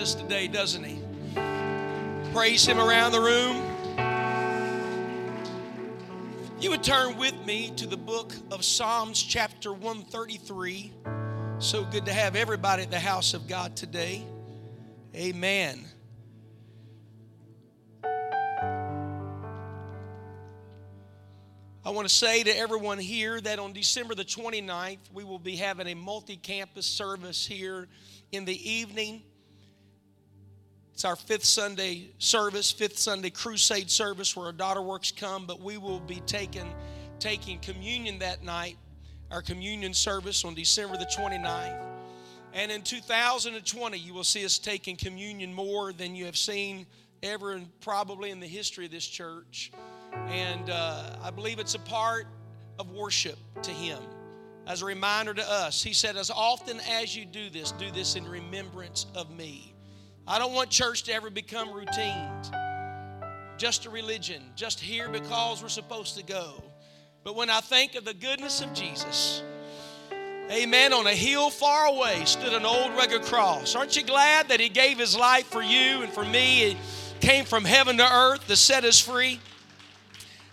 us today, doesn't he? Praise him around the room. You would turn with me to the book of Psalms, chapter 133. So good to have everybody at the house of God today. Amen. I want to say to everyone here that on December the 29th, we will be having a multi campus service here in the evening. It's our fifth Sunday service, fifth Sunday crusade service where our daughter works come, but we will be taking, taking communion that night, our communion service on December the 29th. And in 2020, you will see us taking communion more than you have seen ever, and probably in the history of this church. And uh, I believe it's a part of worship to Him. As a reminder to us, He said, As often as you do this, do this in remembrance of me. I don't want church to ever become routine, just a religion, just here because we're supposed to go. But when I think of the goodness of Jesus, Amen. On a hill far away stood an old rugged cross. Aren't you glad that He gave His life for you and for me? It came from heaven to earth to set us free.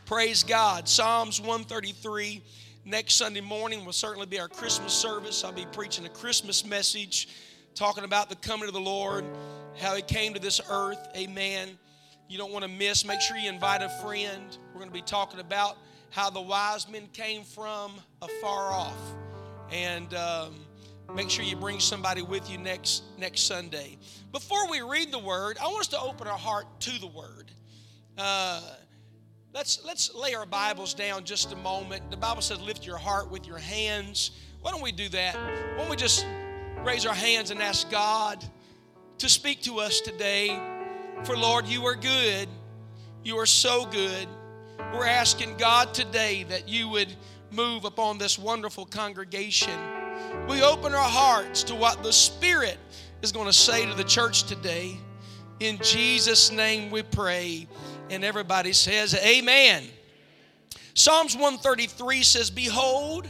Praise God. Psalms 133. Next Sunday morning will certainly be our Christmas service. I'll be preaching a Christmas message talking about the coming of the Lord how he came to this earth. Amen. You don't want to miss. Make sure you invite a friend. We're going to be talking about how the wise men came from afar off. And um, make sure you bring somebody with you next, next Sunday. Before we read the word, I want us to open our heart to the word. Uh, let's, let's lay our Bibles down just a moment. The Bible says, lift your heart with your hands. Why don't we do that? Why don't we just raise our hands and ask God? to speak to us today. For Lord, you are good. You are so good. We're asking God today that you would move upon this wonderful congregation. We open our hearts to what the Spirit is going to say to the church today. In Jesus' name we pray. And everybody says, Amen. Psalms 133 says, Behold,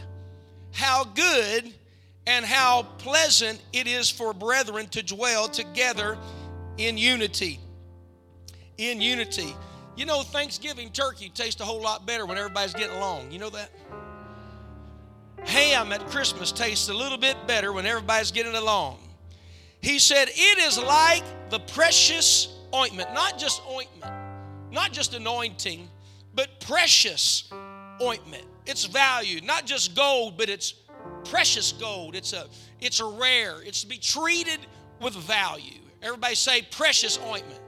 how good and how pleasant it is for brethren to dwell together in unity. In unity. You know, Thanksgiving turkey tastes a whole lot better when everybody's getting along. You know that? Ham at Christmas tastes a little bit better when everybody's getting along. He said, It is like the precious ointment, not just ointment, not just anointing, but precious ointment. It's valued, not just gold, but it's precious gold. It's a it's a rare. It's to be treated with value. Everybody say precious ointment.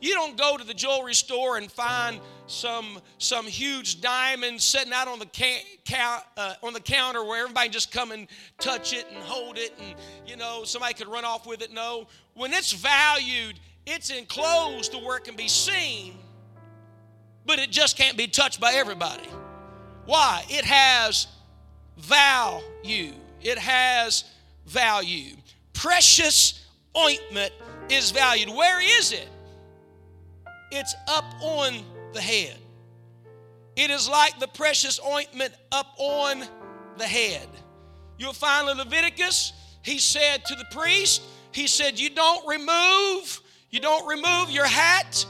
You don't go to the jewelry store and find some some huge diamond sitting out on the ca- ca- uh, on the counter where everybody just come and touch it and hold it and you know somebody could run off with it. No, when it's valued, it's enclosed to where it can be seen, but it just can't be touched by everybody. Why? It has value. It has value. Precious ointment is valued. Where is it? It's up on the head. It is like the precious ointment up on the head. You'll find in Leviticus, he said to the priest, he said, You don't remove, you don't remove your hat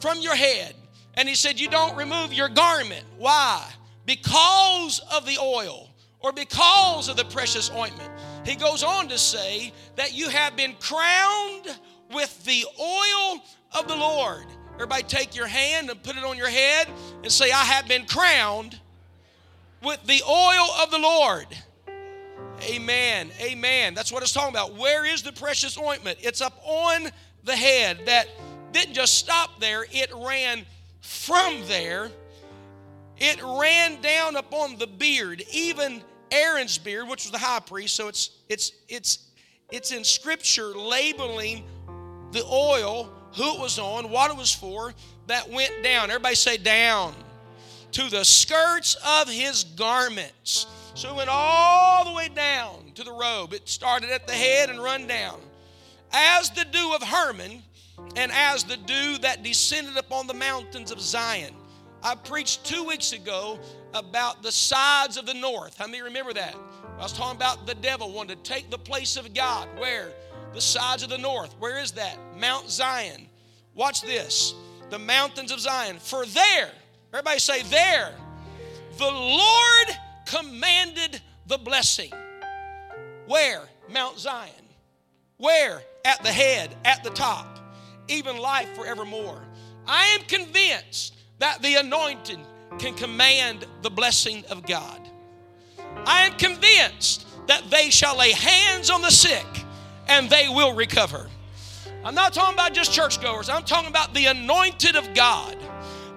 from your head. And he said, You don't remove your garment. Why? Because of the oil or because of the precious ointment. He goes on to say that you have been crowned with the oil of the Lord. Everybody take your hand and put it on your head and say, I have been crowned with the oil of the Lord. Amen. Amen. That's what it's talking about. Where is the precious ointment? It's up on the head. That didn't just stop there, it ran from there it ran down upon the beard, even Aaron's beard, which was the high priest. So it's it's it's it's in scripture labeling the oil, who it was on, what it was for, that went down. Everybody say down. To the skirts of his garments. So it went all the way down to the robe. It started at the head and run down. As the dew of Hermon, and as the dew that descended upon the mountains of Zion. I preached two weeks ago about the sides of the north. How many remember that? I was talking about the devil wanted to take the place of God. Where? The sides of the north. Where is that? Mount Zion. Watch this the mountains of Zion. For there, everybody say, there, the Lord commanded the blessing. Where? Mount Zion. Where? At the head, at the top, even life forevermore. I am convinced that the anointed can command the blessing of God. I am convinced that they shall lay hands on the sick and they will recover. I'm not talking about just churchgoers, I'm talking about the anointed of God.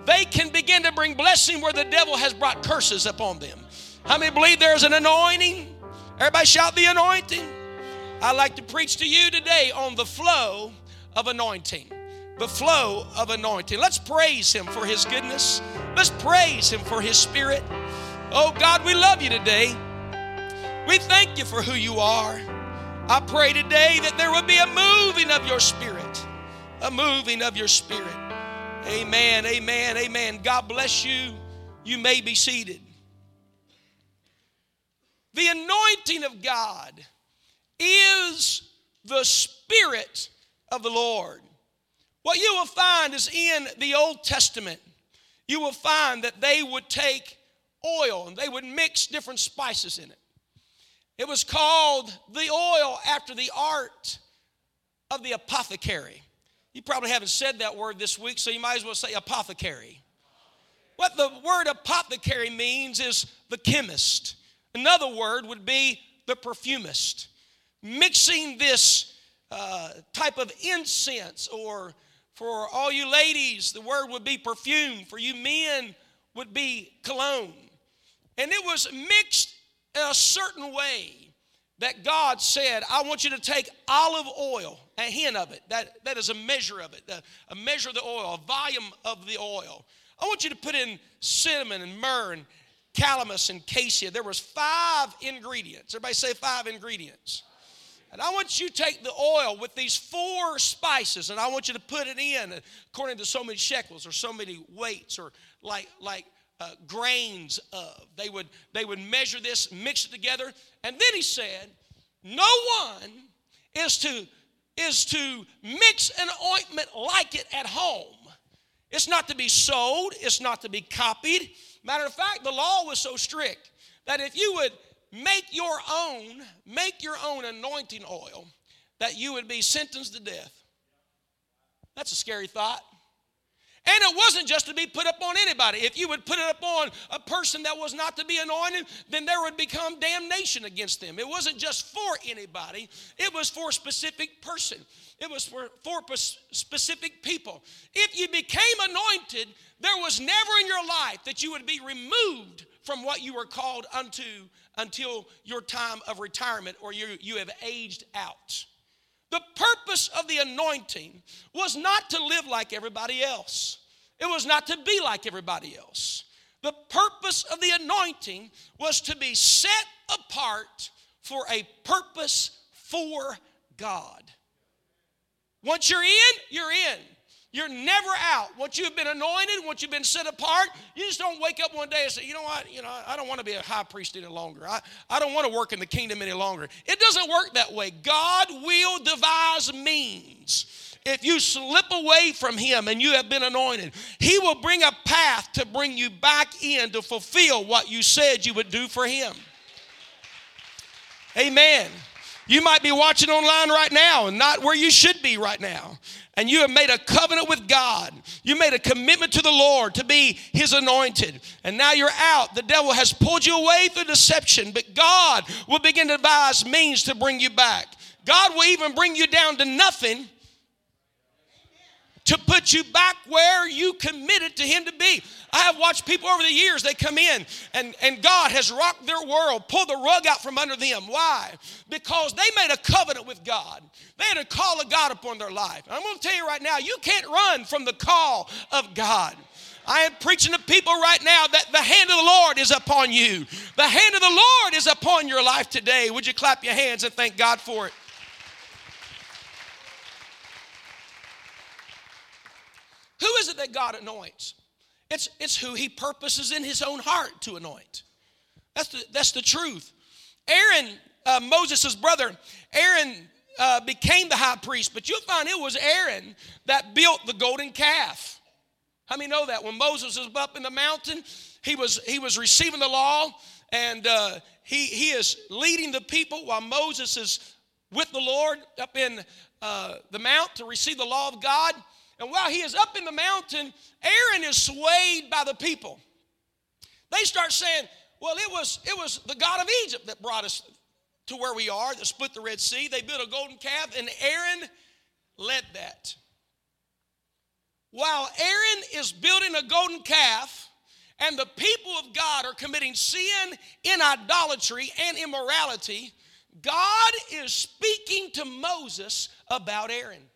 They can begin to bring blessing where the devil has brought curses upon them. How many believe there's an anointing? Everybody shout the anointing. I'd like to preach to you today on the flow of anointing. The flow of anointing. Let's praise Him for His goodness. Let's praise Him for His Spirit. Oh God, we love you today. We thank you for who you are. I pray today that there will be a moving of your spirit, a moving of your spirit. Amen, amen, amen. God bless you. You may be seated. The anointing of God is the Spirit of the Lord. What you will find is in the Old Testament, you will find that they would take oil and they would mix different spices in it. It was called the oil after the art of the apothecary. You probably haven't said that word this week, so you might as well say apothecary. What the word apothecary means is the chemist. Another word would be the perfumist. Mixing this uh, type of incense, or for all you ladies, the word would be perfume. For you men, would be cologne. And it was mixed in a certain way that God said, I want you to take olive oil, a hint of it, that, that is a measure of it, a, a measure of the oil, a volume of the oil. I want you to put in cinnamon and myrrh and calamus and cassia. There was five ingredients. Everybody say five ingredients. And I want you to take the oil with these four spices and I want you to put it in according to so many shekels or so many weights or like like uh, grains of. They would, they would measure this, mix it together. And then he said, No one is to, is to mix an ointment like it at home. It's not to be sold, it's not to be copied. Matter of fact, the law was so strict that if you would make your own, make your own anointing oil, that you would be sentenced to death. That's a scary thought. And it wasn't just to be put up on anybody. If you would put it up on a person that was not to be anointed, then there would become damnation against them. It wasn't just for anybody, it was for a specific person, it was for, for specific people. If you became anointed, there was never in your life that you would be removed from what you were called unto until your time of retirement or you, you have aged out. The purpose of the anointing was not to live like everybody else, it was not to be like everybody else. The purpose of the anointing was to be set apart for a purpose for God. Once you're in, you're in. You're never out. Once you've been anointed, once you've been set apart, you just don't wake up one day and say, you know what, you know, I don't want to be a high priest any longer. I, I don't want to work in the kingdom any longer. It doesn't work that way. God will devise means. If you slip away from Him and you have been anointed, He will bring a path to bring you back in to fulfill what you said you would do for Him. Amen. You might be watching online right now and not where you should be right now and you have made a covenant with God. You made a commitment to the Lord to be His anointed. And now you're out. The devil has pulled you away through deception, but God will begin to devise means to bring you back. God will even bring you down to nothing to put you back where you committed to Him to be. I have watched people over the years, they come in and, and God has rocked their world, pulled the rug out from under them. Why? Because they made a covenant with God. They had a call of God upon their life. I'm going to tell you right now, you can't run from the call of God. I am preaching to people right now that the hand of the Lord is upon you. The hand of the Lord is upon your life today. Would you clap your hands and thank God for it? Who is it that God anoints? It's, it's who he purposes in his own heart to anoint. That's the, that's the truth. Aaron, uh, Moses' brother, Aaron uh, became the high priest, but you'll find it was Aaron that built the golden calf. How many know that when Moses was up in the mountain, he was he was receiving the law, and uh, he he is leading the people while Moses is with the Lord up in uh, the mount to receive the law of God. And while he is up in the mountain, Aaron is swayed by the people. They start saying, "Well, it was it was the God of Egypt that brought us to where we are, that split the Red Sea. They built a golden calf, and Aaron led that." While Aaron is building a golden calf, and the people of God are committing sin in idolatry and immorality, God is speaking to Moses about Aaron.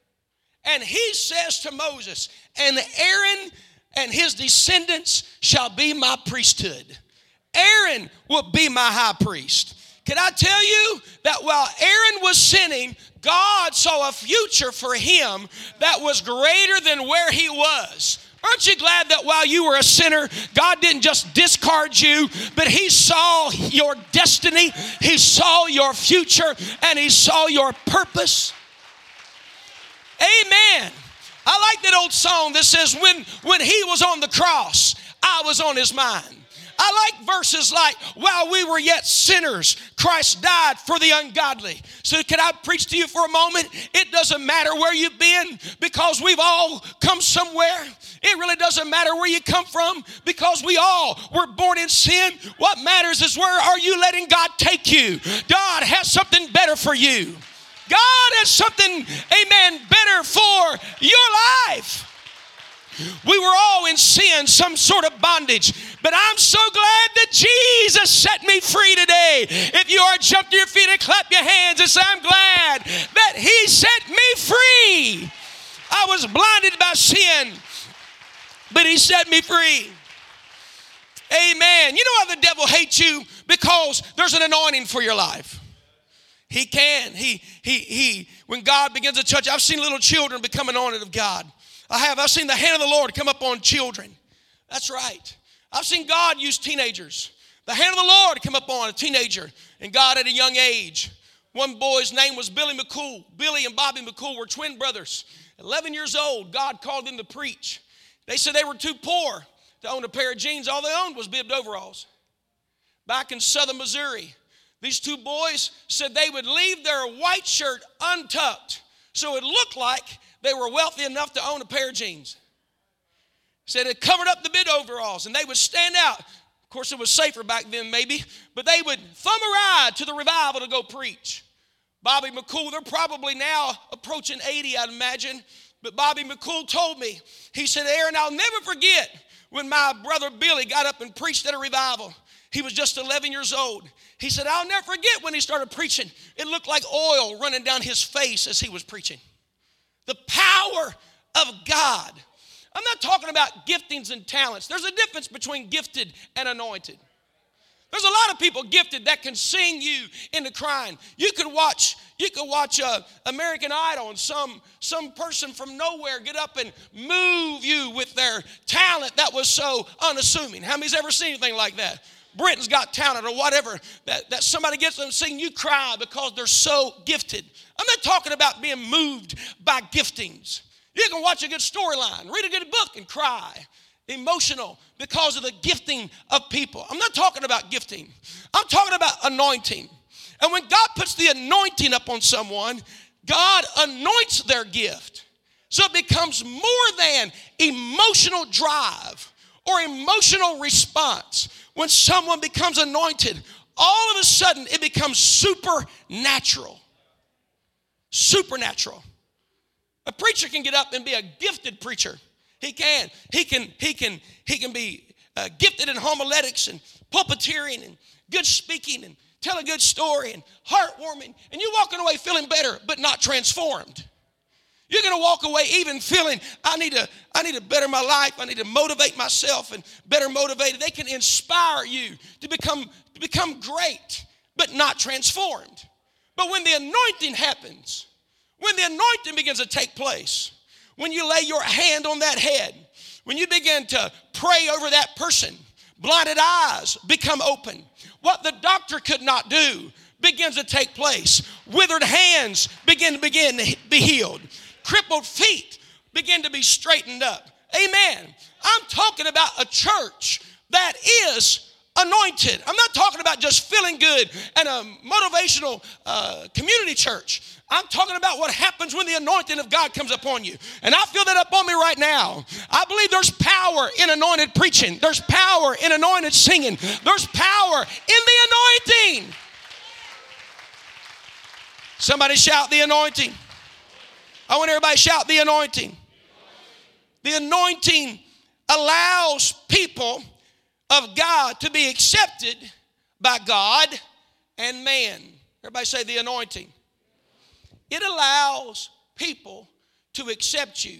And he says to Moses, And Aaron and his descendants shall be my priesthood. Aaron will be my high priest. Can I tell you that while Aaron was sinning, God saw a future for him that was greater than where he was. Aren't you glad that while you were a sinner, God didn't just discard you, but He saw your destiny, He saw your future, and He saw your purpose? Amen. I like that old song that says, When, when He was on the cross, I was on His mind. I like verses like, while we were yet sinners, Christ died for the ungodly. So, can I preach to you for a moment? It doesn't matter where you've been because we've all come somewhere. It really doesn't matter where you come from because we all were born in sin. What matters is where are you letting God take you? God has something better for you. God has something, amen, better for your life. We were all in sin, some sort of bondage. But I'm so glad that Jesus set me free today. If you are, jump to your feet and clap your hands and say, I'm glad that He set me free. I was blinded by sin, but He set me free. Amen. You know why the devil hates you? Because there's an anointing for your life. He can. He, he, he, when God begins to touch, I've seen little children become anointed of God. I have. I've seen the hand of the Lord come up on children. That's right. I've seen God use teenagers. The hand of the Lord come up on a teenager, and God at a young age. One boy's name was Billy McCool. Billy and Bobby McCool were twin brothers. 11 years old, God called them to preach. They said they were too poor to own a pair of jeans. All they owned was bibbed overalls. Back in southern Missouri, these two boys said they would leave their white shirt untucked so it looked like they were wealthy enough to own a pair of jeans. Said it covered up the bid overalls, and they would stand out. Of course, it was safer back then, maybe, but they would thumb a ride to the revival to go preach. Bobby McCool, they're probably now approaching 80, I'd imagine. But Bobby McCool told me, he said, Aaron, I'll never forget when my brother Billy got up and preached at a revival. He was just 11 years old. He said, I'll never forget when he started preaching. It looked like oil running down his face as he was preaching. The power of God. I'm not talking about giftings and talents. There's a difference between gifted and anointed. There's a lot of people gifted that can sing you into crying. You could watch, you could watch uh, American Idol and some some person from nowhere get up and move you with their talent that was so unassuming. How many's ever seen anything like that? Britain's Got Talent or whatever that, that somebody gets them singing, you cry because they're so gifted. I'm not talking about being moved by giftings. You can watch a good storyline, read a good book, and cry. Emotional because of the gifting of people. I'm not talking about gifting, I'm talking about anointing. And when God puts the anointing up on someone, God anoints their gift. So it becomes more than emotional drive or emotional response. When someone becomes anointed, all of a sudden it becomes supernatural supernatural. A preacher can get up and be a gifted preacher. He can. He can. He can. He can be uh, gifted in homiletics and pulpiteering and good speaking and tell a good story and heartwarming. And you're walking away feeling better, but not transformed. You're going to walk away even feeling I need to I need to better my life. I need to motivate myself and better motivated. They can inspire you to become to become great, but not transformed. But when the anointing happens, when the anointing begins to take place, when you lay your hand on that head, when you begin to pray over that person, blinded eyes become open. What the doctor could not do, begins to take place. Withered hands begin to begin to be healed. Crippled feet begin to be straightened up. Amen. I'm talking about a church that is anointed. I'm not talking about just feeling good and a motivational uh, community church. I'm talking about what happens when the anointing of God comes upon you. And I feel that upon me right now. I believe there's power in anointed preaching, there's power in anointed singing, there's power in the anointing. Somebody shout the anointing. I want everybody shout the anointing. The anointing allows people of God to be accepted by God and man. Everybody say the anointing. It allows people to accept you,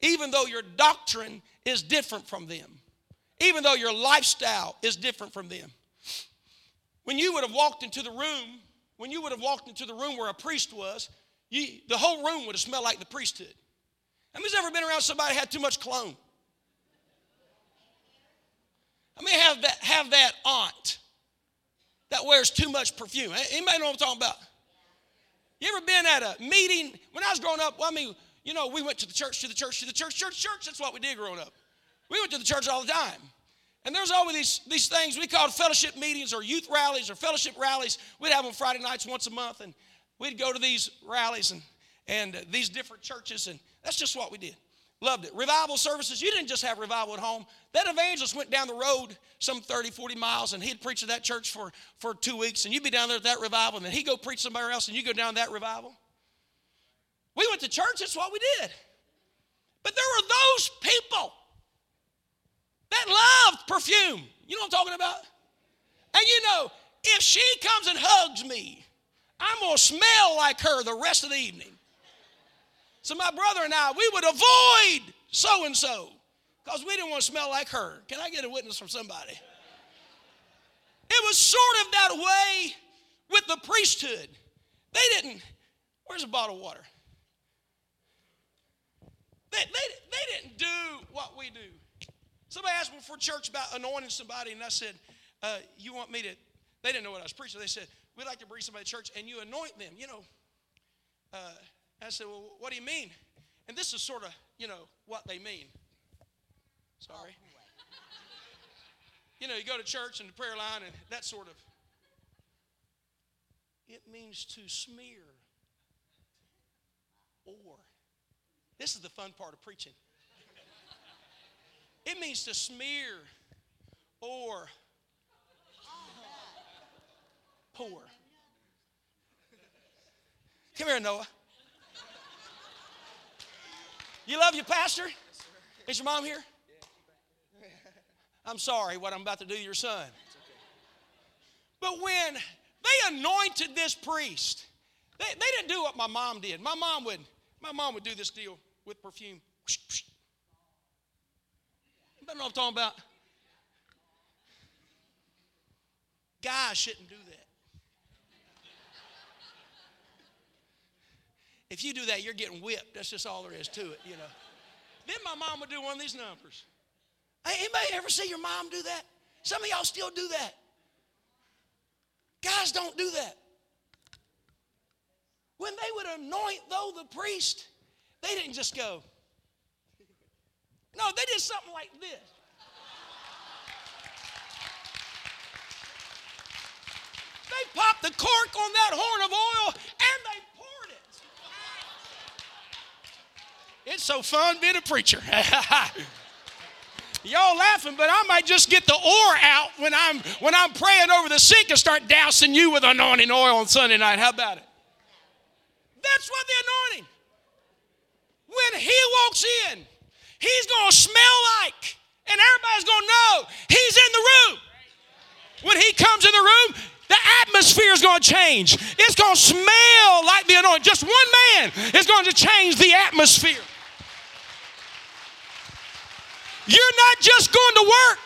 even though your doctrine is different from them, even though your lifestyle is different from them. When you would have walked into the room, when you would have walked into the room where a priest was, you, the whole room would have smelled like the priesthood. How many's ever been around somebody had too much cologne? I mean, have that, have that aunt that wears too much perfume. Anybody know what I'm talking about? You ever been at a meeting? When I was growing up, well, I mean, you know, we went to the church, to the church, to the church, church, church. That's what we did growing up. We went to the church all the time. And there's always these, these things we called fellowship meetings or youth rallies or fellowship rallies. We'd have them Friday nights once a month, and we'd go to these rallies and, and these different churches, and that's just what we did. Loved it. Revival services, you didn't just have revival at home. That evangelist went down the road some 30, 40 miles and he'd preach at that church for, for two weeks and you'd be down there at that revival and then he'd go preach somewhere else and you go down that revival. We went to church, that's what we did. But there were those people that loved perfume. You know what I'm talking about? And you know, if she comes and hugs me, I'm going to smell like her the rest of the evening. So my brother and I, we would avoid so and so because we didn't want to smell like her. Can I get a witness from somebody? It was sort of that way with the priesthood. They didn't, where's a bottle of water? They, they, they didn't do what we do. Somebody asked me for church about anointing somebody, and I said, uh, You want me to? They didn't know what I was preaching. They said, We'd like to bring somebody to church and you anoint them. You know, uh, I said, Well, what do you mean? And this is sort of, you know, what they mean. Sorry. You know, you go to church and the prayer line and that sort of. It means to smear or. This is the fun part of preaching. It means to smear or pour. Come here, Noah. You love your pastor? Is your mom here? I'm sorry what I'm about to do to your son. But when they anointed this priest, they, they didn't do what my mom did. My mom would, my mom would do this deal with perfume. You know what I'm talking about? Guys shouldn't do that. If you do that, you're getting whipped. That's just all there is to it, you know. Then my mom would do one of these numbers. Hey, anybody ever see your mom do that? Some of y'all still do that. Guys don't do that. When they would anoint, though, the priest, they didn't just go. No, they did something like this. They popped the cork on that horn of oil and they It's so fun being a preacher. Y'all laughing, but I might just get the oar out when I'm when I'm praying over the sick and start dousing you with anointing oil on Sunday night. How about it? That's what the anointing. When he walks in, he's gonna smell like, and everybody's gonna know he's in the room. When he comes in the room, the atmosphere is going to change. It's going to smell like the anointing. Just one man is going to change the atmosphere. You're not just going to work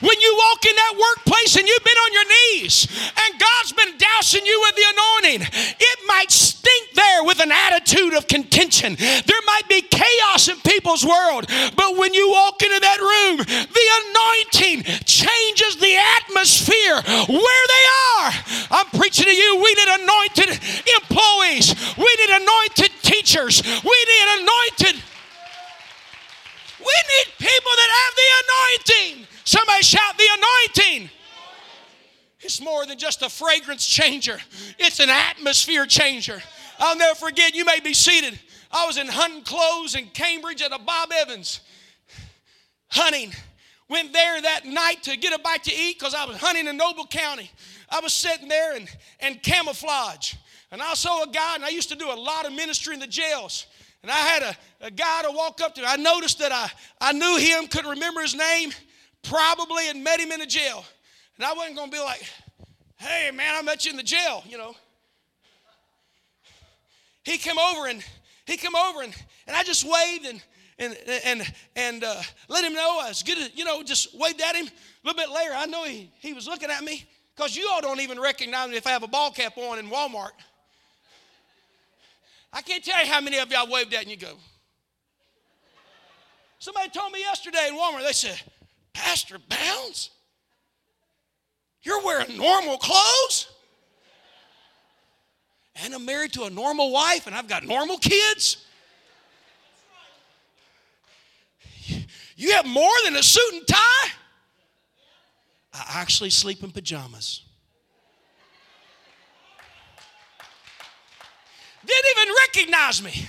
When you walk in that workplace and you've been on your knees and God's been dousing you with the anointing, it might stink there with an attitude of contention. There might be chaos in people's world, but when you walk into that room, the anointing changes the atmosphere where they are. I'm preaching to you. We need anointed employees. We need anointed teachers. We need anointed we need people that have the anointing. Somebody shout the anointing. It's more than just a fragrance changer, it's an atmosphere changer. I'll never forget, you may be seated. I was in hunting clothes in Cambridge at a Bob Evans hunting. Went there that night to get a bite to eat because I was hunting in Noble County. I was sitting there and, and camouflage. And I saw a guy, and I used to do a lot of ministry in the jails. And I had a, a guy to walk up to. I noticed that I, I knew him, couldn't remember his name, probably had met him in the jail. And I wasn't going to be like, hey, man, I met you in the jail, you know. He came over and he came over and, and I just waved and and and and uh, let him know I was good. you know, just waved at him. A little bit later, I know he, he was looking at me because you all don't even recognize me if I have a ball cap on in Walmart. I can't tell you how many of y'all waved at and you go. Somebody told me yesterday in Walmart, they said, Pastor Bounds, you're wearing normal clothes? And I'm married to a normal wife and I've got normal kids? You have more than a suit and tie? I actually sleep in pajamas. Didn't even recognize me.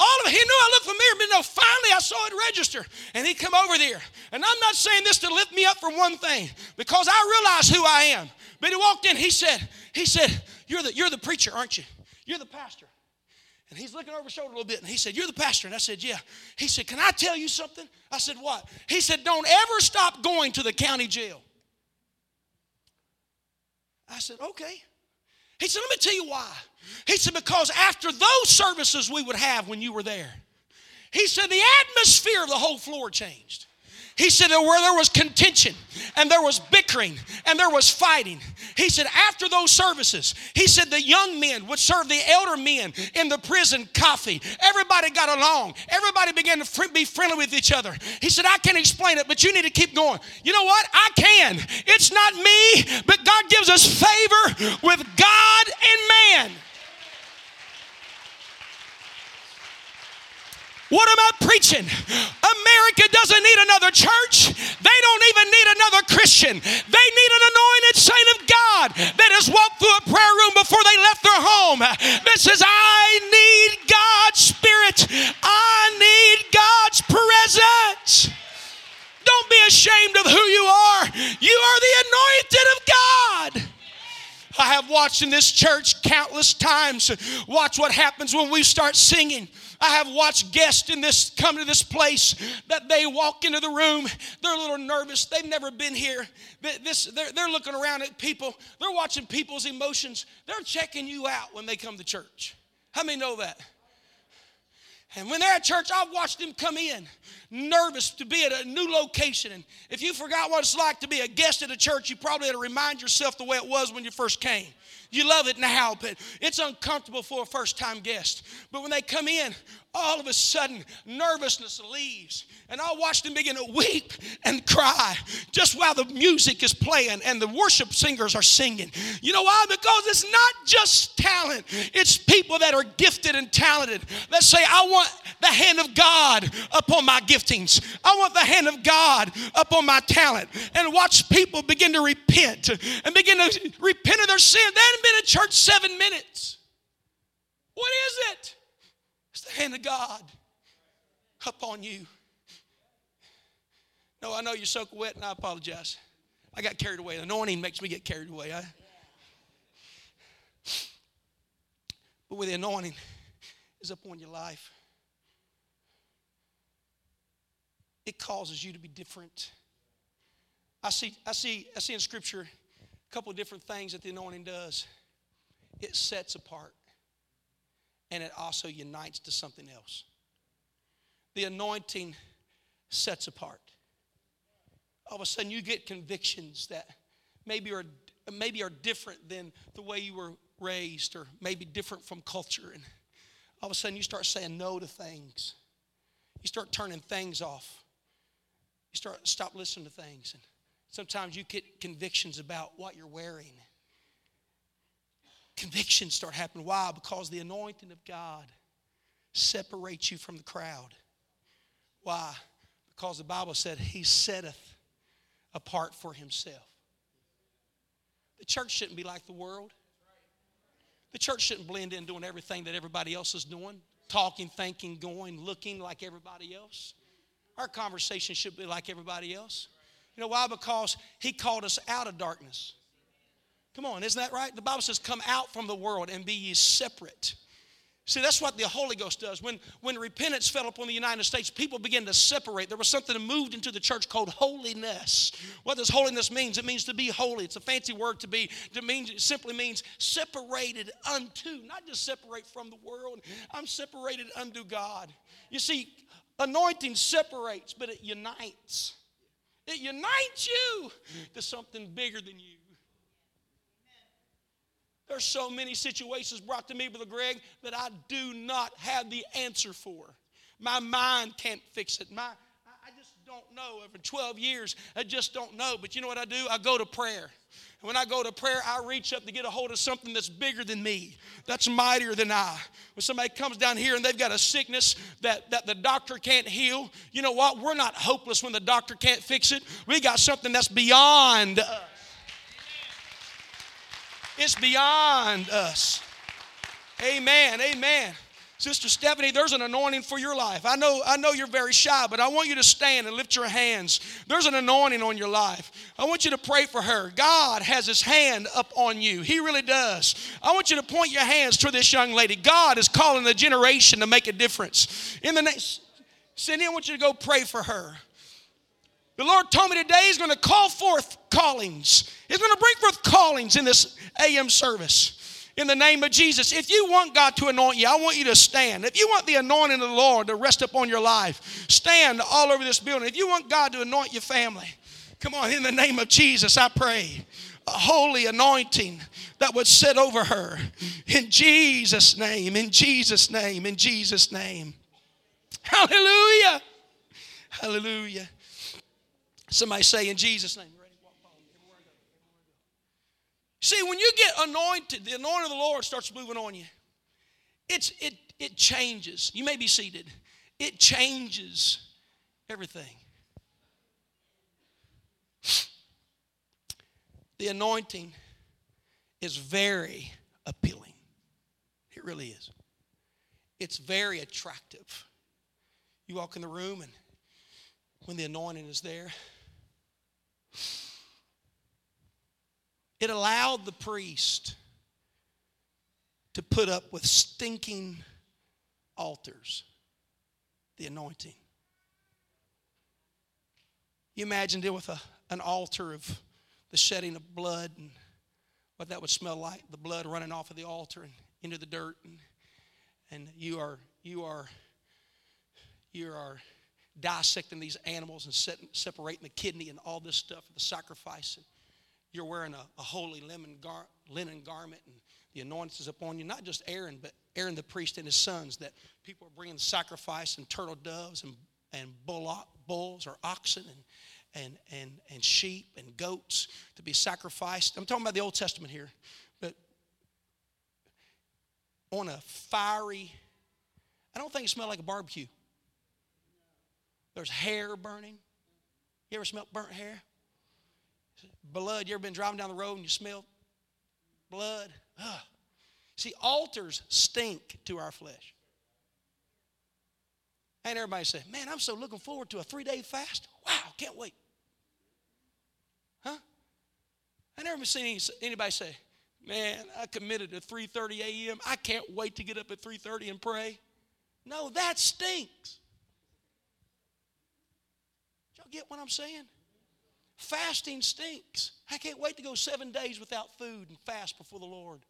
All of he knew I looked familiar, but no, finally I saw it register. And he come over there. And I'm not saying this to lift me up for one thing, because I realize who I am. But he walked in, he said, he said, You're the you're the preacher, aren't you? You're the pastor. And he's looking over his shoulder a little bit, and he said, You're the pastor. And I said, Yeah. He said, Can I tell you something? I said, What? He said, Don't ever stop going to the county jail. I said, Okay. He said, Let me tell you why. He said, Because after those services we would have when you were there, he said, the atmosphere of the whole floor changed. He said that where there was contention and there was bickering and there was fighting. He said after those services, he said the young men would serve the elder men in the prison coffee. Everybody got along. Everybody began to be friendly with each other. He said, I can't explain it, but you need to keep going. You know what? I can. It's not me, but God gives us favor with God and man. What am I preaching? America doesn't need another church. They don't even need another Christian. They need an anointed saint of God that has walked through a prayer room before they left their home that says, I need God's Spirit. I need God's presence. Don't be ashamed of who you are. You are the anointed of God. I have watched in this church countless times. Watch what happens when we start singing. I have watched guests in this come to this place that they walk into the room. They're a little nervous. They've never been here. This, they're, they're looking around at people. They're watching people's emotions. They're checking you out when they come to church. How many know that? And when they're at church, I've watched them come in nervous to be at a new location. And if you forgot what it's like to be a guest at a church, you probably had to remind yourself the way it was when you first came. You love it now, but it's uncomfortable for a first time guest. But when they come in, all of a sudden, nervousness leaves. And I watch them begin to weep and cry just while the music is playing and the worship singers are singing. You know why? Because it's not just talent, it's people that are gifted and talented that say, I want the hand of God upon my giftings, I want the hand of God upon my talent. And watch people begin to repent and begin to repent of their sin. They hadn't been in church seven minutes. What is it? Hand of God upon you. No, I know you're soaking wet, and I apologize. I got carried away. The anointing makes me get carried away. I, but with the anointing is upon your life, it causes you to be different. I see, I see, I see in Scripture a couple of different things that the anointing does. It sets apart, and it also unites to something else. The anointing sets apart. all of a sudden you get convictions that maybe are maybe are different than the way you were raised or maybe different from culture. And all of a sudden you start saying no to things. You start turning things off. You start stop listening to things. And sometimes you get convictions about what you're wearing convictions start happening why because the anointing of god separates you from the crowd why because the bible said he setteth apart for himself the church shouldn't be like the world. The church shouldn't blend in doing everything that everybody else is doing, talking, thinking, going, looking like everybody else. Our conversation should be like everybody else. You know why? Because He called us out of darkness. Come on, isn't that right? The Bible says, Come out from the world and be ye separate. See, that's what the Holy Ghost does. When, when repentance fell upon the United States, people began to separate. There was something that moved into the church called holiness. What does holiness mean? It means to be holy. It's a fancy word to be. It, means, it simply means separated unto, not just separate from the world. I'm separated unto God. You see, anointing separates, but it unites. It unites you to something bigger than you. There's so many situations brought to me, Brother Greg, that I do not have the answer for. My mind can't fix it. My, I just don't know. Over 12 years, I just don't know. But you know what I do? I go to prayer. And when I go to prayer, I reach up to get a hold of something that's bigger than me, that's mightier than I. When somebody comes down here and they've got a sickness that, that the doctor can't heal, you know what? We're not hopeless when the doctor can't fix it. We got something that's beyond us. It's beyond us. Amen. Amen. Sister Stephanie, there's an anointing for your life. I know, I know you're very shy, but I want you to stand and lift your hands. There's an anointing on your life. I want you to pray for her. God has his hand up on you. He really does. I want you to point your hands to this young lady. God is calling the generation to make a difference. In the next, Cindy, I want you to go pray for her. The Lord told me today He's going to call forth callings. He's going to bring forth callings in this AM service. In the name of Jesus. If you want God to anoint you, I want you to stand. If you want the anointing of the Lord to rest upon your life, stand all over this building. If you want God to anoint your family, come on, in the name of Jesus, I pray. A holy anointing that would sit over her. In Jesus' name, in Jesus' name, in Jesus' name. Hallelujah. Hallelujah. Somebody say in Jesus' name. See, when you get anointed, the anointing of the Lord starts moving on you. It's, it, it changes. You may be seated. It changes everything. The anointing is very appealing. It really is. It's very attractive. You walk in the room, and when the anointing is there, it allowed the priest to put up with stinking altars, the anointing. You imagine dealing with a, an altar of the shedding of blood and what that would smell like the blood running off of the altar and into the dirt and, and you are you are you are dissecting these animals and separating the kidney and all this stuff for the sacrifice. And you're wearing a, a holy linen, gar, linen garment and the anointing is upon you. Not just Aaron, but Aaron the priest and his sons. That people are bringing sacrifice and turtle doves and, and bull, bulls or oxen and, and, and, and sheep and goats to be sacrificed. I'm talking about the Old Testament here. But on a fiery, I don't think it smelled like a barbecue. There's hair burning. You ever smell burnt hair? Blood. You ever been driving down the road and you smell blood? Ugh. See, altars stink to our flesh. And everybody say, Man, I'm so looking forward to a three day fast. Wow, can't wait. Huh? I never seen anybody say, Man, I committed at 3:30 a.m. I can't wait to get up at 3:30 and pray. No, that stinks get what I'm saying? Fasting stinks. I can't wait to go seven days without food and fast before the Lord.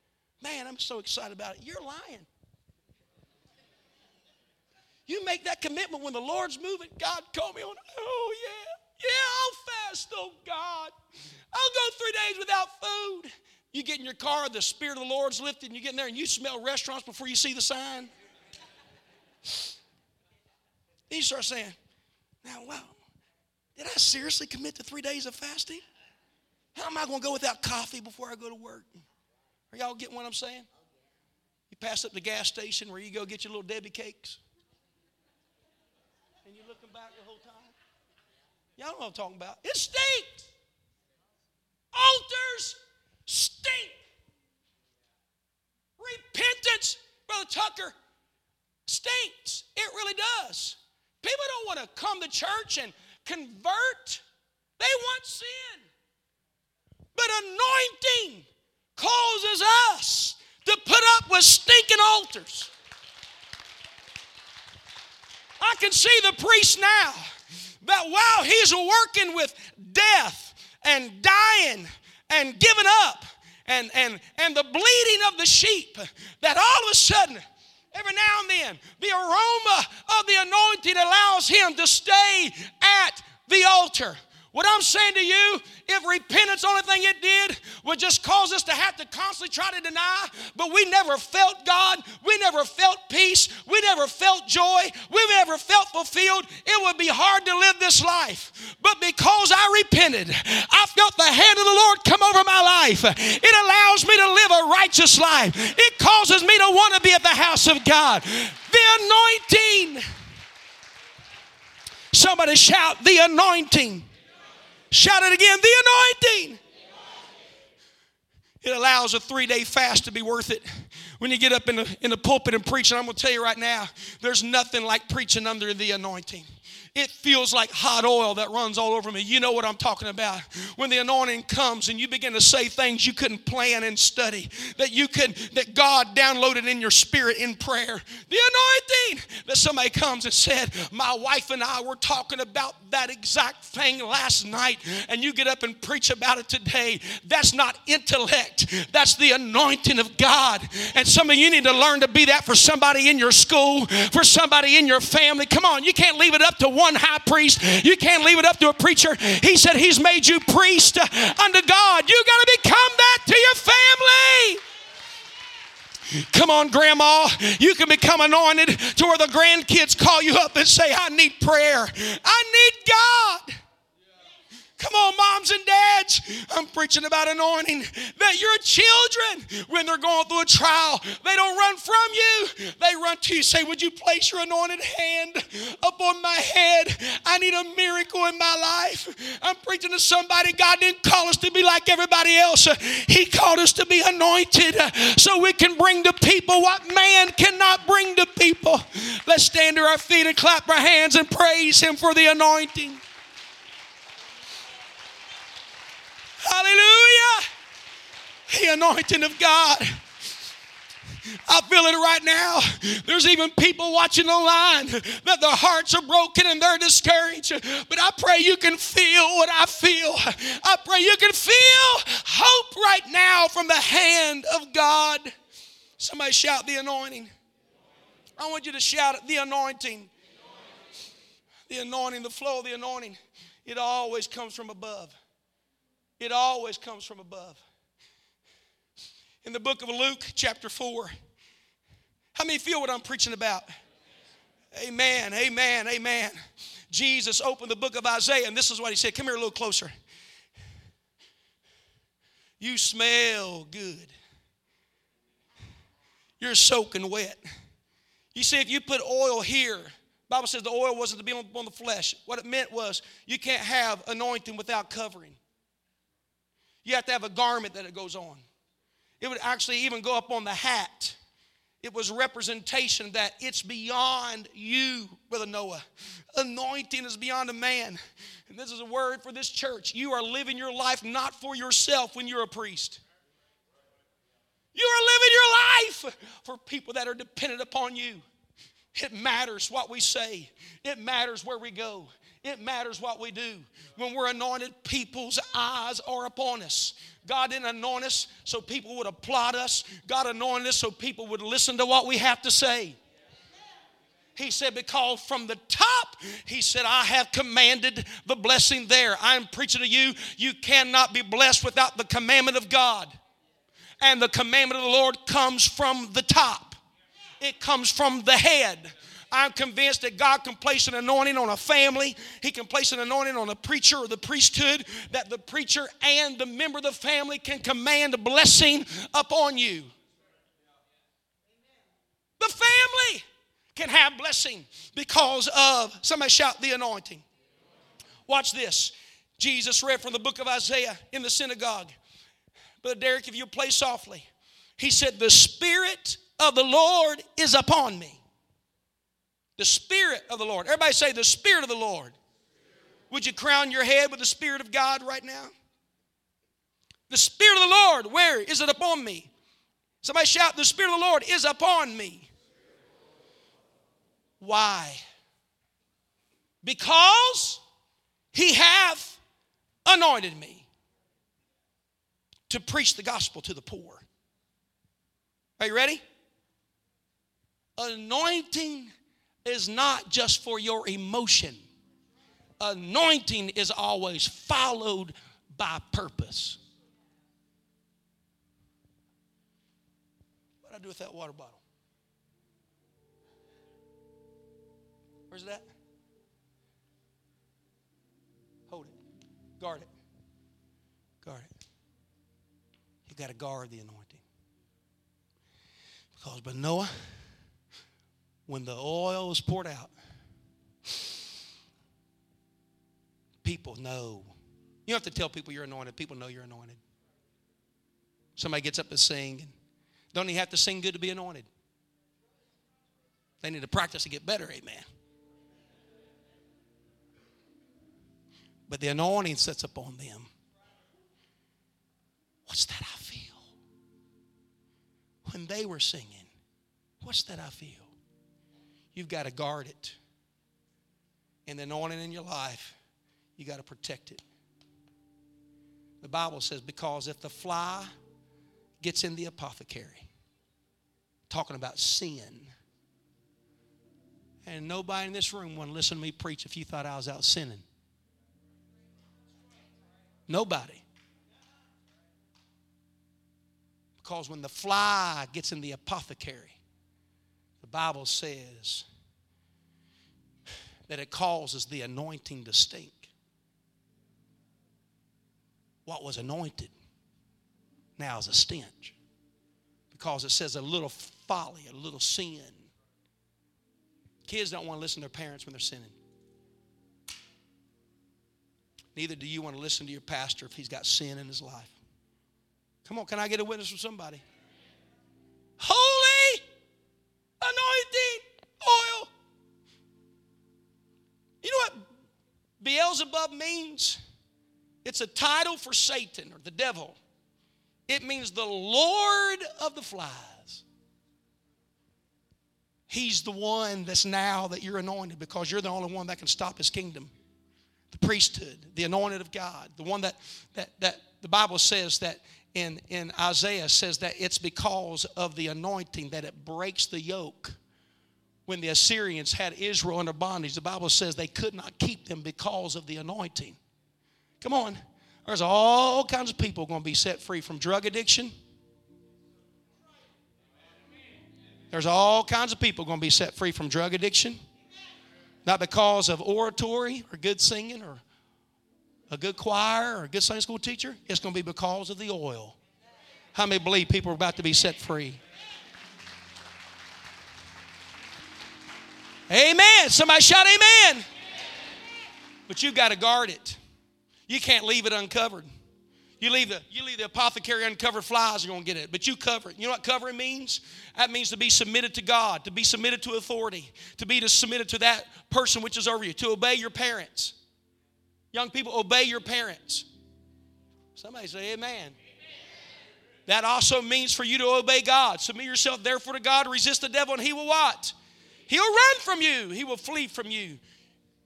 Man, I'm so excited about it. You're lying. You make that commitment when the Lord's moving. God called me on. Oh, yeah. Yeah, I'll fast, oh God. I'll go three days without food. You get in your car, the Spirit of the Lord's lifted, and you get in there and you smell restaurants before you see the sign. Then you start saying, now, wow, did I seriously commit to three days of fasting? How am I going to go without coffee before I go to work? Are y'all getting what I'm saying? You pass up the gas station where you go get your little Debbie cakes. And you're looking back the whole time. Y'all know what I'm talking about. It stinks. Altars stink. Repentance, Brother Tucker, stinks. It really does. People don't want to come to church and convert, they want sin. But anointing causes us to put up with stinking altars. I can see the priest now that while he's working with death and dying and giving up and, and, and the bleeding of the sheep, that all of a sudden, every now and then, the aroma of the anointing allows him to stay at the altar. What I'm saying to you, if repentance, only thing it did would just cause us to have to constantly try to deny, but we never felt God, we never felt peace, we never felt joy, we never felt fulfilled, it would be hard to live this life. But because I repented, I felt the hand of the Lord come over my life. It allows me to live a righteous life, it causes me to want to be at the house of God. The anointing. Somebody shout, the anointing. Shout it again the anointing. It allows a three day fast to be worth it. When you get up in the, in the pulpit and preach, and I'm going to tell you right now, there's nothing like preaching under the anointing it feels like hot oil that runs all over me. You know what I'm talking about. When the anointing comes and you begin to say things you couldn't plan and study, that you could, that God downloaded in your spirit in prayer. The anointing that somebody comes and said, My wife and I were talking about that exact thing last night, and you get up and preach about it today. That's not intellect, that's the anointing of God. And some of you need to learn to be that for somebody in your school, for somebody in your family. Come on, you can't leave it up to one high priest. You can't leave it up to a preacher. He said he's made you priest unto God. You got to become that to your family. Come on, Grandma. You can become anointed to where the grandkids call you up and say, I need prayer. I need God. Come on, moms and dads. I'm preaching about anointing that your children, when they're going through a trial, they don't run from you. They run to you. Say, Would you place your anointed hand upon my head? I need a miracle in my life. I'm preaching to somebody. God didn't call us to be like everybody else, He called us to be anointed so we can bring to people what man cannot bring to people. Let's stand to our feet and clap our hands and praise Him for the anointing. Hallelujah. The anointing of God. I feel it right now. There's even people watching online that their hearts are broken and they're discouraged. But I pray you can feel what I feel. I pray you can feel hope right now from the hand of God. Somebody shout the anointing. I want you to shout it the anointing. The anointing, the flow of the anointing. It always comes from above. It always comes from above. In the book of Luke, chapter 4, how many feel what I'm preaching about? Amen, amen, amen. Jesus opened the book of Isaiah, and this is what he said. Come here a little closer. You smell good. You're soaking wet. You see, if you put oil here, Bible says the oil wasn't to be on, on the flesh. What it meant was you can't have anointing without covering. You have to have a garment that it goes on. It would actually even go up on the hat. It was representation that it's beyond you, Brother Noah. Anointing is beyond a man. And this is a word for this church. You are living your life not for yourself when you're a priest. You are living your life for people that are dependent upon you. It matters what we say, it matters where we go. It matters what we do. When we're anointed, people's eyes are upon us. God didn't anoint us so people would applaud us. God anointed us so people would listen to what we have to say. He said, Because from the top, he said, I have commanded the blessing there. I'm preaching to you, you cannot be blessed without the commandment of God. And the commandment of the Lord comes from the top, it comes from the head. I'm convinced that God can place an anointing on a family. He can place an anointing on a preacher or the priesthood, that the preacher and the member of the family can command a blessing upon you. The family can have blessing because of, somebody shout, the anointing. Watch this. Jesus read from the book of Isaiah in the synagogue. But Derek, if you play softly, he said, The Spirit of the Lord is upon me. The Spirit of the Lord. Everybody say, The Spirit of the Lord. Would you crown your head with the Spirit of God right now? The Spirit of the Lord, where is it upon me? Somebody shout, The Spirit of the Lord is upon me. Why? Because he hath anointed me to preach the gospel to the poor. Are you ready? Anointing is not just for your emotion. Anointing is always followed by purpose. What do I do with that water bottle? Where's that? Hold it. Guard it. Guard it. You got to guard the anointing. Because but Noah, when the oil is poured out, people know. You don't have to tell people you're anointed. People know you're anointed. Somebody gets up to sing. And don't even have to sing good to be anointed. They need to practice to get better. Amen. but the anointing sits upon them. What's that I feel? When they were singing, what's that I feel? You've got to guard it. And the anointing in your life, you got to protect it. The Bible says, because if the fly gets in the apothecary, talking about sin, and nobody in this room to listen to me preach if you thought I was out sinning. Nobody. Because when the fly gets in the apothecary, the Bible says that it causes the anointing to stink. What was anointed now is a stench. Because it says a little folly, a little sin. Kids don't want to listen to their parents when they're sinning. Neither do you want to listen to your pastor if he's got sin in his life. Come on, can I get a witness from somebody? Holy anointing oil. You know what Beelzebub means? It's a title for Satan or the devil. It means the Lord of the flies. He's the one that's now that you're anointed because you're the only one that can stop his kingdom the priesthood, the anointed of God, the one that, that, that the Bible says that in, in Isaiah says that it's because of the anointing that it breaks the yoke. When the Assyrians had Israel under bondage, the Bible says they could not keep them because of the anointing. Come on. There's all kinds of people going to be set free from drug addiction. There's all kinds of people going to be set free from drug addiction. Not because of oratory or good singing or a good choir or a good Sunday school teacher. It's going to be because of the oil. How many believe people are about to be set free? Amen. Somebody shout amen. But you've got to guard it. You can't leave it uncovered. You leave the you leave the apothecary uncovered, flies you're to get it. But you cover it. You know what covering means? That means to be submitted to God, to be submitted to authority, to be to submitted to that person which is over you, to obey your parents. Young people, obey your parents. Somebody say amen. amen. That also means for you to obey God. Submit yourself therefore to God, resist the devil, and he will what? He'll run from you. He will flee from you.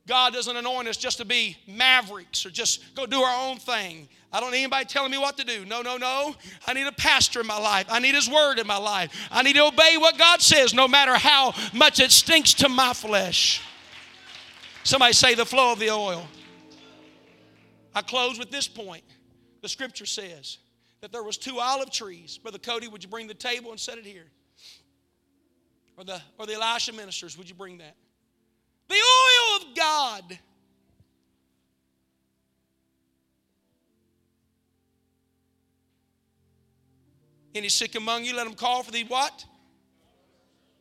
God doesn't anoint us just to be mavericks or just go do our own thing. I don't need anybody telling me what to do. No, no, no. I need a pastor in my life. I need His Word in my life. I need to obey what God says, no matter how much it stinks to my flesh. Somebody say the flow of the oil. I close with this point. The scripture says that there was two olive trees. Brother Cody, would you bring the table and set it here? Or the, or the Elisha ministers, would you bring that? The oil of God. Any sick among you, let them call for the what?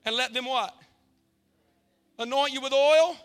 And let them what? Anoint you with oil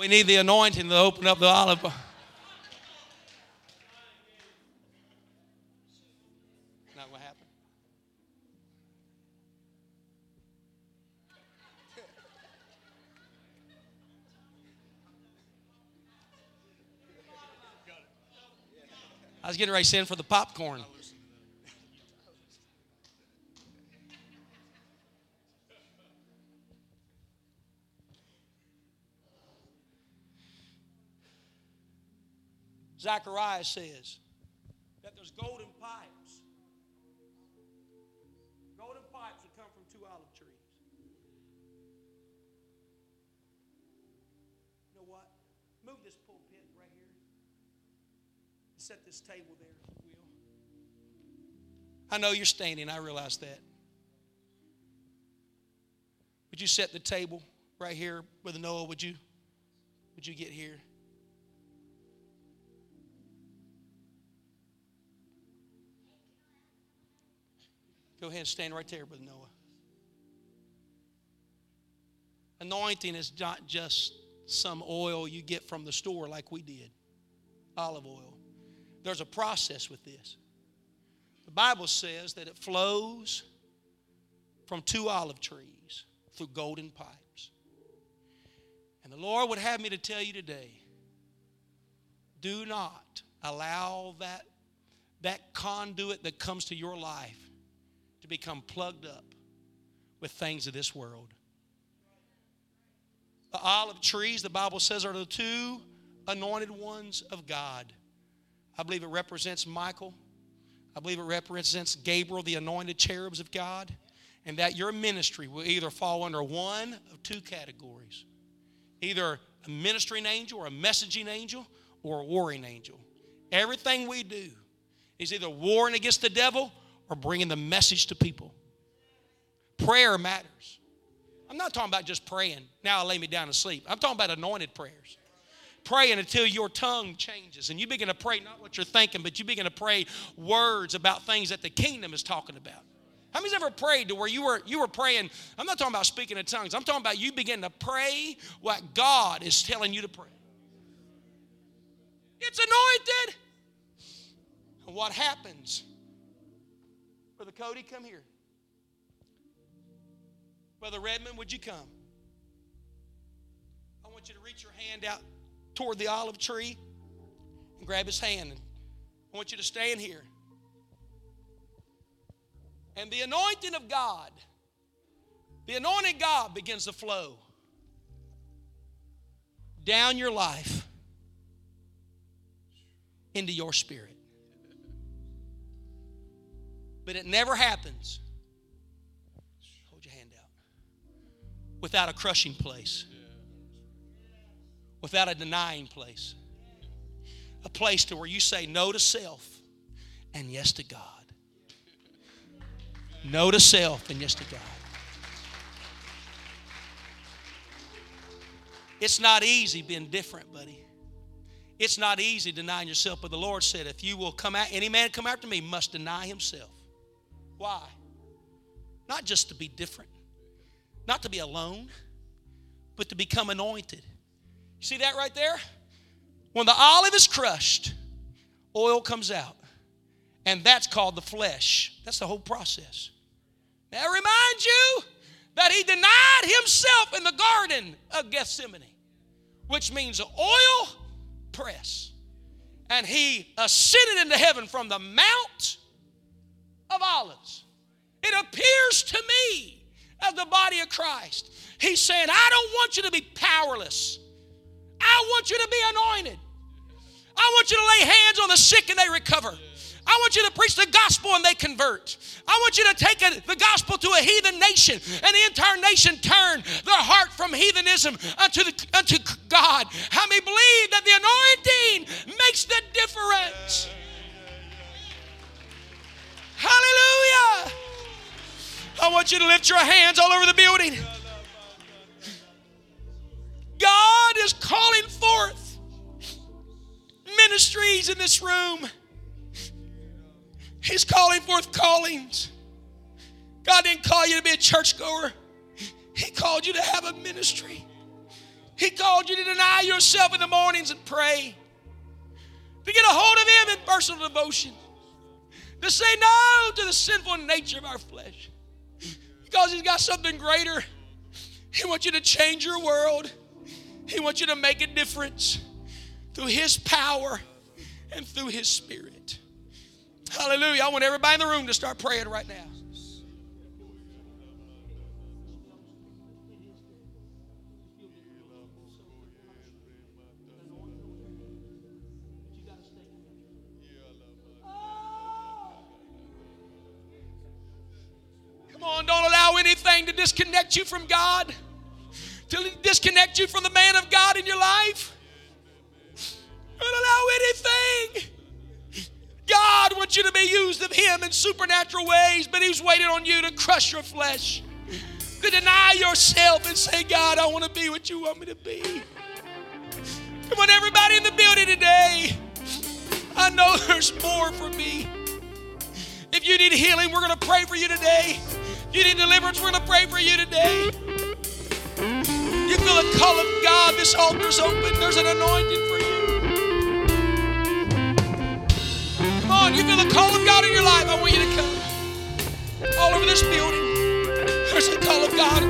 We need the anointing to open up the olive. Not what happened. I was getting ready to send for the popcorn. Zechariah says that there's golden pipes. Golden pipes that come from two olive trees. You know what? Move this pulpit right here. Set this table there, if you will. I know you're standing, I realize that. Would you set the table right here, Brother Noah? Would you? Would you get here? Go ahead and stand right there, Brother Noah. Anointing is not just some oil you get from the store like we did, olive oil. There's a process with this. The Bible says that it flows from two olive trees through golden pipes. And the Lord would have me to tell you today do not allow that, that conduit that comes to your life become plugged up with things of this world. The olive trees, the Bible says, are the two anointed ones of God. I believe it represents Michael. I believe it represents Gabriel, the anointed cherubs of God. And that your ministry will either fall under one of two categories either a ministering angel or a messaging angel or a warring angel. Everything we do is either warring against the devil or bringing the message to people. Prayer matters. I'm not talking about just praying, now I lay me down to sleep. I'm talking about anointed prayers. Praying until your tongue changes and you begin to pray not what you're thinking, but you begin to pray words about things that the kingdom is talking about. How many's ever prayed to where you were you were praying? I'm not talking about speaking in tongues. I'm talking about you begin to pray what God is telling you to pray. It's anointed. And what happens Brother Cody, come here. Brother Redmond, would you come? I want you to reach your hand out toward the olive tree and grab his hand. I want you to stand here. And the anointing of God, the anointing God begins to flow down your life into your spirit but it never happens. Hold your hand out. Without a crushing place, without a denying place, a place to where you say no to self and yes to God. No to self and yes to God. It's not easy being different, buddy. It's not easy denying yourself, but the Lord said, if you will come out, any man come after me must deny himself. Why? Not just to be different, not to be alone, but to become anointed. You see that right there? When the olive is crushed, oil comes out. And that's called the flesh. That's the whole process. Now, remind you that he denied himself in the garden of Gethsemane, which means oil press. And he ascended into heaven from the Mount of Olives. It appears to me as the body of Christ. He's saying, I don't want you to be powerless. I want you to be anointed. I want you to lay hands on the sick and they recover. I want you to preach the gospel and they convert. I want you to take a, the gospel to a heathen nation and the entire nation turn their heart from heathenism unto, the, unto God. How many believe that the anointing makes the difference? Hallelujah. I want you to lift your hands all over the building. God is calling forth ministries in this room. He's calling forth callings. God didn't call you to be a churchgoer, He called you to have a ministry. He called you to deny yourself in the mornings and pray, to get a hold of Him in personal devotion, to say no to the sinful nature of our flesh. Because He's got something greater. He wants you to change your world, He wants you to make a difference through His power and through His Spirit. Hallelujah. I want everybody in the room to start praying right now. To disconnect you from God, to disconnect you from the man of God in your life. Don't allow anything. God wants you to be used of Him in supernatural ways, but He's waiting on you to crush your flesh, to deny yourself and say, God, I want to be what you want me to be. Come on, everybody in the building today. I know there's more for me. If you need healing, we're going to pray for you today. You need deliverance, we're going to pray for you today. You feel a call of God, this altar's open. There's an anointing for you. Come on, you feel the call of God in your life. I want you to come. All over this building, there's a call of God